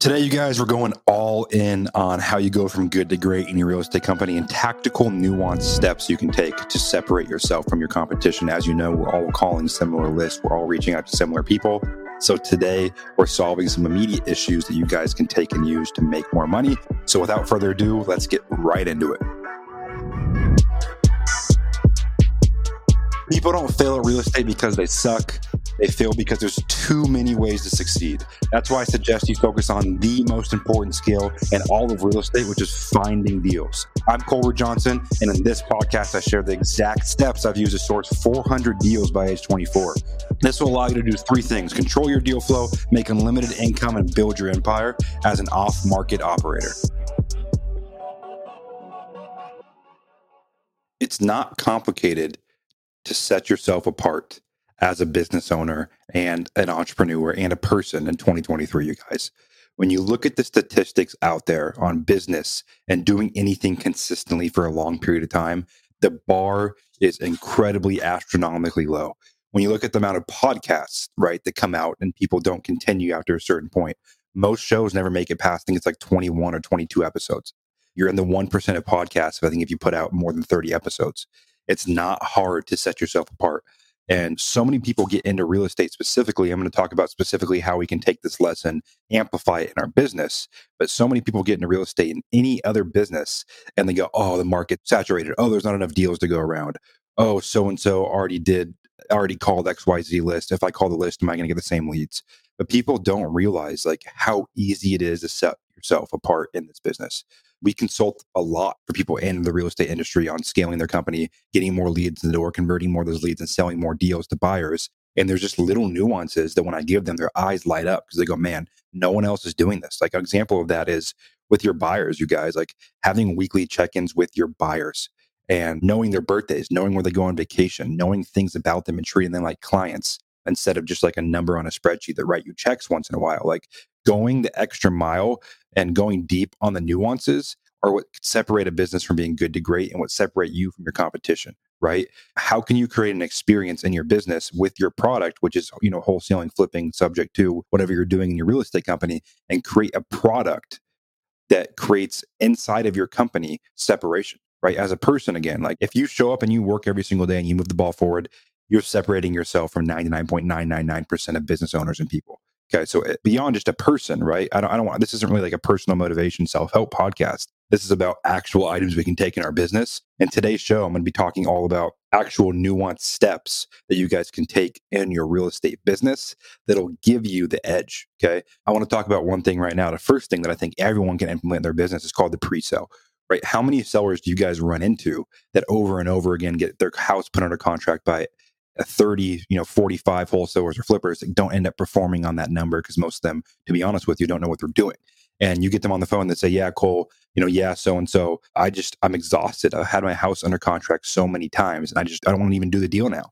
Today, you guys, we're going all in on how you go from good to great in your real estate company and tactical, nuanced steps you can take to separate yourself from your competition. As you know, we're all calling similar lists, we're all reaching out to similar people. So today, we're solving some immediate issues that you guys can take and use to make more money. So without further ado, let's get right into it. People don't fail at real estate because they suck. They fail because there's too many ways to succeed. That's why I suggest you focus on the most important skill in all of real estate, which is finding deals. I'm Colbert Johnson, and in this podcast, I share the exact steps I've used to source 400 deals by age 24. This will allow you to do three things control your deal flow, make unlimited income, and build your empire as an off market operator. It's not complicated to set yourself apart as a business owner and an entrepreneur and a person in 2023, you guys. When you look at the statistics out there on business and doing anything consistently for a long period of time, the bar is incredibly astronomically low. When you look at the amount of podcasts, right, that come out and people don't continue after a certain point, most shows never make it past, I think it's like 21 or 22 episodes. You're in the 1% of podcasts, I think, if you put out more than 30 episodes. It's not hard to set yourself apart. And so many people get into real estate specifically. I'm going to talk about specifically how we can take this lesson, amplify it in our business. But so many people get into real estate in any other business and they go, oh, the market's saturated. Oh, there's not enough deals to go around. Oh, so and so already did, already called XYZ list. If I call the list, am I going to get the same leads? But people don't realize like how easy it is to set yourself apart in this business we consult a lot for people in the real estate industry on scaling their company, getting more leads in the door, converting more of those leads and selling more deals to buyers. And there's just little nuances that when I give them, their eyes light up because they go, man, no one else is doing this. Like an example of that is with your buyers, you guys, like having weekly check ins with your buyers and knowing their birthdays, knowing where they go on vacation, knowing things about them and treating them like clients instead of just like a number on a spreadsheet that write you checks once in a while. Like going the extra mile and going deep on the nuances are what separate a business from being good to great and what separate you from your competition right how can you create an experience in your business with your product which is you know wholesaling flipping subject to whatever you're doing in your real estate company and create a product that creates inside of your company separation right as a person again like if you show up and you work every single day and you move the ball forward you're separating yourself from 99.999% of business owners and people Okay, so eh, beyond just a person, right? I don't, I don't want this isn't really like a personal motivation self help podcast. This is about actual items we can take in our business. And today's show, I'm going to be talking all about actual nuanced steps that you guys can take in your real estate business that'll give you the edge. Okay, I want to talk about one thing right now. The first thing that I think everyone can implement in their business is called the pre-sale right? How many sellers do you guys run into that over and over again get their house put under contract by 30, you know, 45 wholesalers or flippers don't end up performing on that number because most of them, to be honest with you, don't know what they're doing. And you get them on the phone that say, Yeah, Cole, you know, yeah, so and so. I just, I'm exhausted. I've had my house under contract so many times and I just, I don't want to even do the deal now.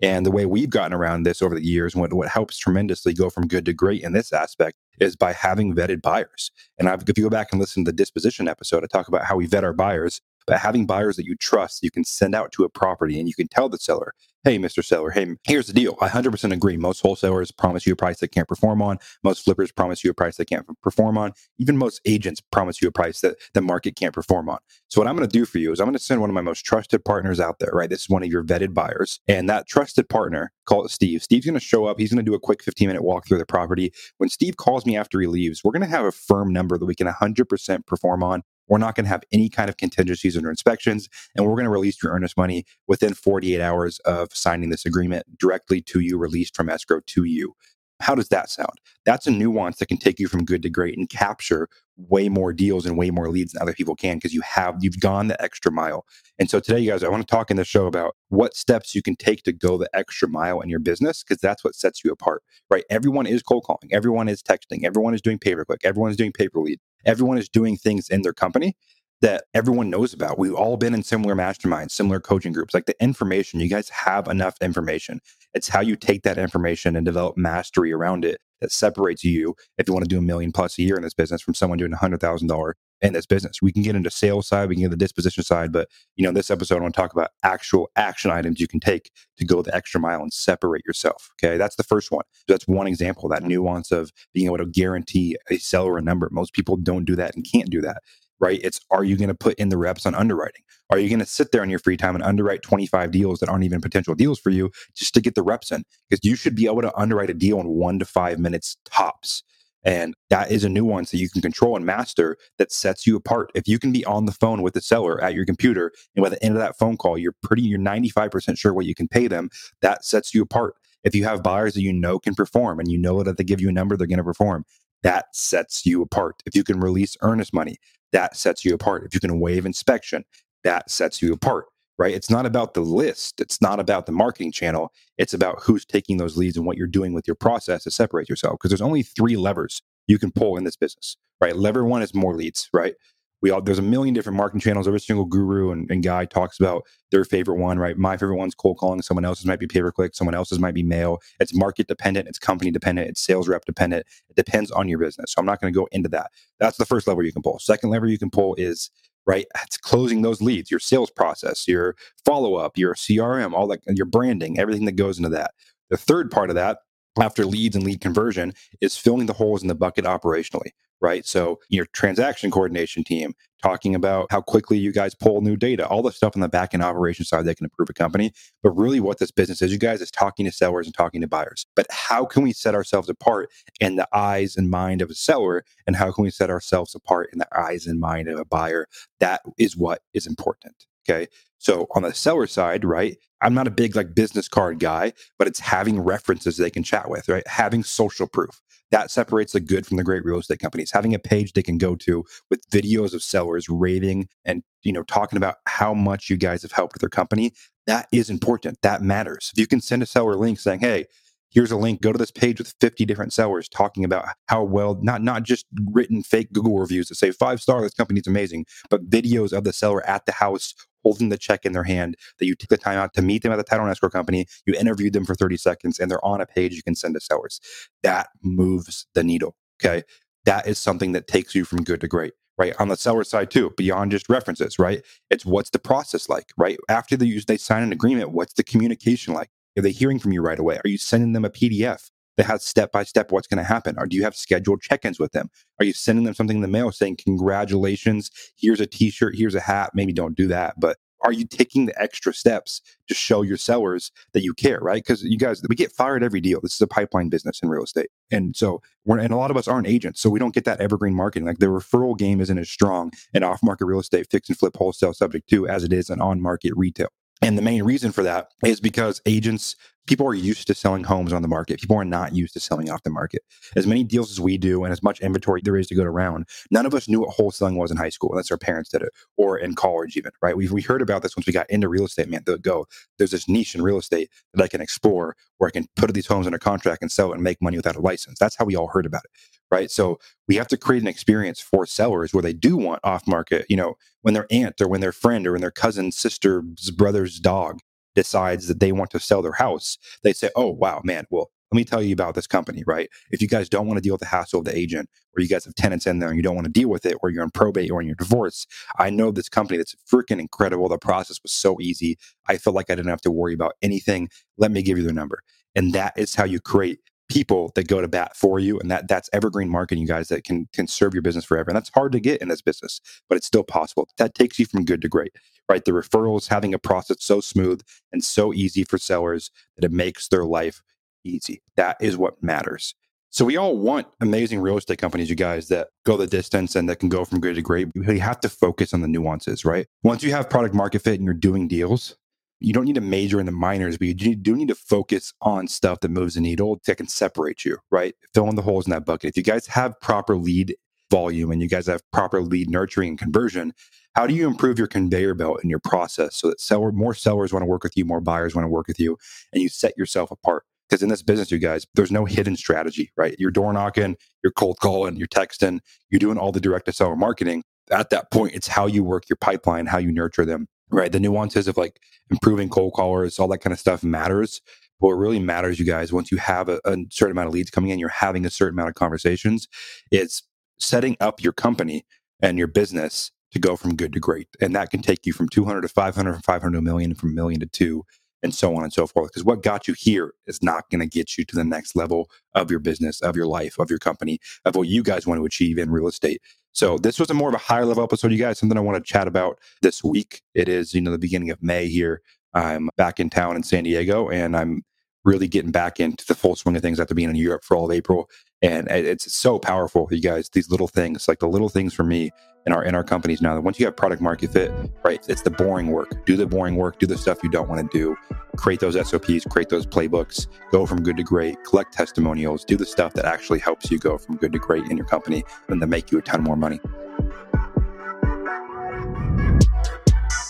And the way we've gotten around this over the years, what, what helps tremendously go from good to great in this aspect is by having vetted buyers. And I've, if you go back and listen to the disposition episode, I talk about how we vet our buyers but having buyers that you trust, you can send out to a property and you can tell the seller, hey, Mr. Seller, hey, here's the deal. I 100% agree. Most wholesalers promise you a price they can't perform on. Most flippers promise you a price they can't perform on. Even most agents promise you a price that the market can't perform on. So, what I'm going to do for you is I'm going to send one of my most trusted partners out there, right? This is one of your vetted buyers. And that trusted partner, call it Steve. Steve's going to show up. He's going to do a quick 15 minute walk through the property. When Steve calls me after he leaves, we're going to have a firm number that we can 100% perform on. We're not going to have any kind of contingencies under inspections, and we're going to release your earnest money within 48 hours of signing this agreement directly to you, released from escrow to you. How does that sound? That's a nuance that can take you from good to great and capture way more deals and way more leads than other people can because you have you've gone the extra mile. And so today, you guys, I want to talk in the show about what steps you can take to go the extra mile in your business because that's what sets you apart, right? Everyone is cold calling, everyone is texting, everyone is doing pay per click, everyone is doing pay per lead, everyone is doing things in their company that everyone knows about. We've all been in similar masterminds, similar coaching groups. Like the information, you guys have enough information. It's how you take that information and develop mastery around it that separates you if you want to do a million plus a year in this business from someone doing a hundred thousand dollar in this business. We can get into sales side, we can get the disposition side, but you know, this episode I want to talk about actual action items you can take to go the extra mile and separate yourself. Okay. That's the first one. That's one example, that nuance of being able to guarantee a seller a number. Most people don't do that and can't do that right? It's are you going to put in the reps on underwriting? Are you going to sit there in your free time and underwrite 25 deals that aren't even potential deals for you just to get the reps in? Because you should be able to underwrite a deal in one to five minutes tops. And that is a nuance that you can control and master that sets you apart. If you can be on the phone with the seller at your computer, and by the end of that phone call, you're pretty, you're 95% sure what you can pay them, that sets you apart. If you have buyers that you know can perform and you know that they give you a number, they're going to perform, that sets you apart. If you can release earnest money, that sets you apart. If you can waive inspection, that sets you apart, right? It's not about the list. It's not about the marketing channel. It's about who's taking those leads and what you're doing with your process to separate yourself. Because there's only three levers you can pull in this business, right? Lever one is more leads, right? we all there's a million different marketing channels. Every single guru and, and, guy talks about their favorite one, right? My favorite one's cold calling. Someone else's might be pay per click. Someone else's might be mail. It's market dependent. It's company dependent. It's sales rep dependent. It depends on your business. So I'm not going to go into that. That's the first lever you can pull. Second lever you can pull is right. It's closing those leads, your sales process, your follow up, your CRM, all that, your branding, everything that goes into that. The third part of that after leads and lead conversion is filling the holes in the bucket operationally right? So your transaction coordination team talking about how quickly you guys pull new data, all the stuff on the back end operation side that can improve a company. But really what this business is, you guys, is talking to sellers and talking to buyers. But how can we set ourselves apart in the eyes and mind of a seller? And how can we set ourselves apart in the eyes and mind of a buyer? That is what is important. Okay. So on the seller side, right, I'm not a big like business card guy, but it's having references they can chat with, right? Having social proof that separates the good from the great real estate companies. Having a page they can go to with videos of sellers raving and you know talking about how much you guys have helped their company, that is important. That matters. If you can send a seller link saying, "Hey, here's a link go to this page with 50 different sellers talking about how well not not just written fake google reviews that say five star this company's amazing but videos of the seller at the house holding the check in their hand that you take the time out to meet them at the title and escrow company you interviewed them for 30 seconds and they're on a page you can send to sellers. That moves the needle okay? That is something that takes you from good to great right? On the seller side too beyond just references right? It's what's the process like right? After they use they sign an agreement what's the communication like? Are they hearing from you right away? Are you sending them a PDF that has step by step what's going to happen? Or do you have scheduled check ins with them? Are you sending them something in the mail saying, Congratulations, here's a t shirt, here's a hat? Maybe don't do that, but are you taking the extra steps to show your sellers that you care, right? Because you guys, we get fired every deal. This is a pipeline business in real estate. And so we're, and a lot of us aren't agents. So we don't get that evergreen marketing. Like the referral game isn't as strong in off market real estate, fix and flip wholesale subject to as it is in on market retail. And the main reason for that is because agents, people are used to selling homes on the market. People are not used to selling off the market. As many deals as we do and as much inventory there is to go around, none of us knew what wholesaling was in high school unless our parents did it or in college, even, right? We, we heard about this once we got into real estate, man. Go, there's this niche in real estate that I can explore where I can put these homes under contract and sell it and make money without a license. That's how we all heard about it right? So we have to create an experience for sellers where they do want off market, you know, when their aunt or when their friend or when their cousin, sister's brother's dog decides that they want to sell their house, they say, oh, wow, man, well, let me tell you about this company, right? If you guys don't want to deal with the hassle of the agent, or you guys have tenants in there and you don't want to deal with it, or you're in probate or in your divorce, I know this company that's freaking incredible. The process was so easy. I felt like I didn't have to worry about anything. Let me give you their number. And that is how you create people that go to bat for you and that that's evergreen marketing you guys that can can serve your business forever. And that's hard to get in this business but it's still possible. That takes you from good to great right? The referrals having a process so smooth and so easy for sellers that it makes their life easy. That is what matters. So we all want amazing real estate companies you guys that go the distance and that can go from good to great we have to focus on the nuances right? Once you have product market fit and you're doing deals you don't need to major in the minors, but you do need to focus on stuff that moves the needle that can separate you, right? Fill in the holes in that bucket. If you guys have proper lead volume and you guys have proper lead nurturing and conversion, how do you improve your conveyor belt in your process so that seller, more sellers want to work with you, more buyers want to work with you, and you set yourself apart? Because in this business, you guys, there's no hidden strategy, right? You're door knocking, you're cold calling, you're texting, you're doing all the direct to seller marketing. At that point, it's how you work your pipeline, how you nurture them, right? The nuances of like improving cold callers, all that kind of stuff matters. What really matters, you guys, once you have a, a certain amount of leads coming in, you're having a certain amount of conversations, it's setting up your company and your business to go from good to great. And that can take you from 200 to 500, from 500 to a million, from a million to two, and so on and so forth. Because what got you here is not going to get you to the next level of your business, of your life, of your company, of what you guys want to achieve in real estate. So this was a more of a higher level episode, you guys. Something I want to chat about this week. It is, you know, the beginning of May here. I'm back in town in San Diego, and I'm really getting back into the full swing of things after being in Europe for all of April. And it's so powerful, you guys. These little things, like the little things for me in our in our companies now. That once you have product market fit, right, it's the boring work. Do the boring work. Do the stuff you don't want to do. Create those SOPs. Create those playbooks. Go from good to great. Collect testimonials. Do the stuff that actually helps you go from good to great in your company, and to make you a ton more money.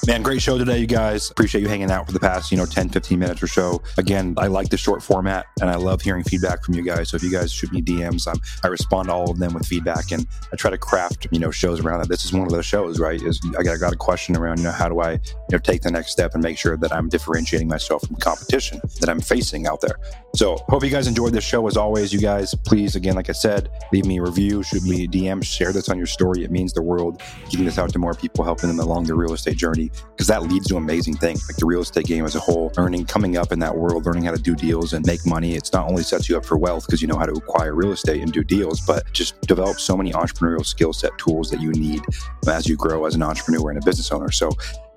Man, great show today, you guys. Appreciate you hanging out for the past, you know, 10, 15 minutes or so. Again, I like the short format and I love hearing feedback from you guys. So if you guys shoot me DMs, I'm, I respond to all of them with feedback and I try to craft, you know, shows around that. This is one of those shows, right? Is I got, I got a question around, you know, how do I, you know, take the next step and make sure that I'm differentiating myself from competition that I'm facing out there. So hope you guys enjoyed this show. As always, you guys, please, again, like I said, leave me a review, shoot me a DM, share this on your story. It means the world, getting this out to more people, helping them along their real estate journey because that leads to amazing things like the real estate game as a whole, earning, coming up in that world, learning how to do deals and make money. It's not only sets you up for wealth because you know how to acquire real estate and do deals, but just develop so many entrepreneurial skill set tools that you need as you grow as an entrepreneur and a business owner. So,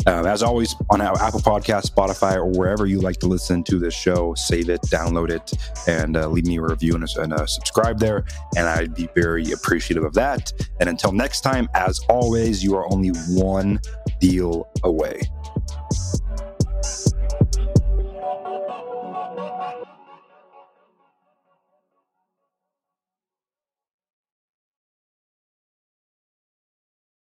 uh, as always, on Apple Podcast, Spotify, or wherever you like to listen to this show, save it, download it, and uh, leave me a review and, a, and a subscribe there. And I'd be very appreciative of that. And until next time, as always, you are only one deal away.